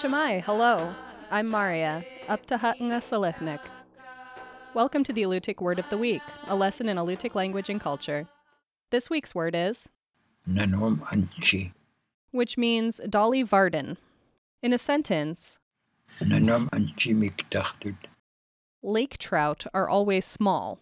Chamai, hello. I'm Maria, up to Hatanga Salihnik. Welcome to the Alutiiq Word of the Week, a lesson in Alutiiq language and culture. This week's word is Nanom anchi. which means Dolly Varden. In a sentence, Nanom anchi mikdachterd. lake trout are always small.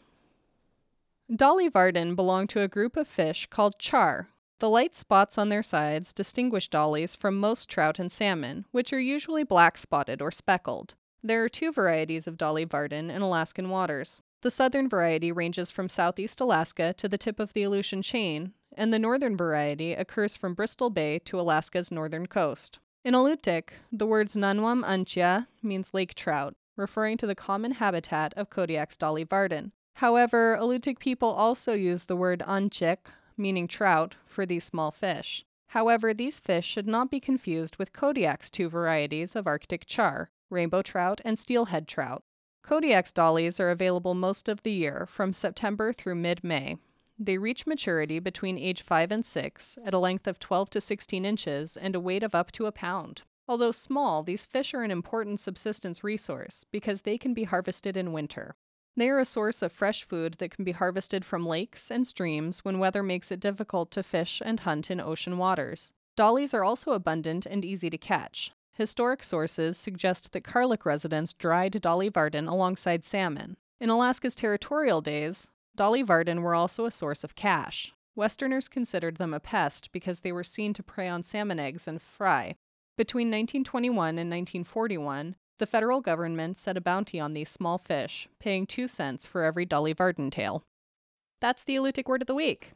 Dolly Varden belong to a group of fish called char. The light spots on their sides distinguish dollies from most trout and salmon, which are usually black spotted or speckled. There are two varieties of Dolly Varden in Alaskan waters. The southern variety ranges from southeast Alaska to the tip of the Aleutian chain, and the northern variety occurs from Bristol Bay to Alaska's northern coast. In Alutiiq, the words Nanwam Anchia means lake trout, referring to the common habitat of Kodiak's Dolly Varden. However, Alutiiq people also use the word anchik, meaning trout, for these small fish. However, these fish should not be confused with Kodiak's two varieties of Arctic char, rainbow trout and steelhead trout. Kodiak's dollies are available most of the year, from September through mid May. They reach maturity between age 5 and 6 at a length of 12 to 16 inches and a weight of up to a pound. Although small, these fish are an important subsistence resource because they can be harvested in winter. They are a source of fresh food that can be harvested from lakes and streams when weather makes it difficult to fish and hunt in ocean waters. Dollies are also abundant and easy to catch. Historic sources suggest that Karluk residents dried Dolly Varden alongside salmon. In Alaska's territorial days, Dolly Varden were also a source of cash. Westerners considered them a pest because they were seen to prey on salmon eggs and fry. Between 1921 and 1941, the federal government set a bounty on these small fish, paying two cents for every Dolly Varden tail. That's the Alutiiq Word of the Week.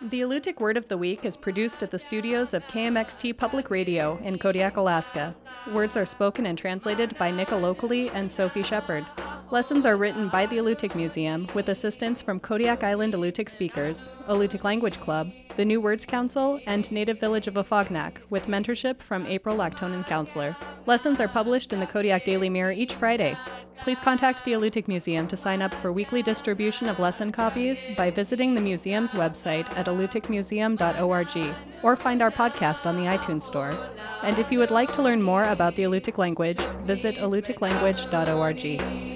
The Alutiiq Word of the Week is produced at the studios of KMXT Public Radio in Kodiak, Alaska. Words are spoken and translated by Nick Alokli and Sophie Shepard. Lessons are written by the Alutiiq Museum with assistance from Kodiak Island Alutiiq speakers, Alutiiq Language Club, the New Words Council, and Native Village of Afognak, with mentorship from April Laktonen Counceller. Lessons are published in the Kodiak Daily Mirror each Friday. Please contact the Alutiiq Museum to sign up for weekly distribution of lesson copies by visiting the museum's website at alutiiqmuseum.org or find our podcast on the iTunes Store. And if you would like to learn more about the Alutiiq language, visit alutiiqlanguage.org.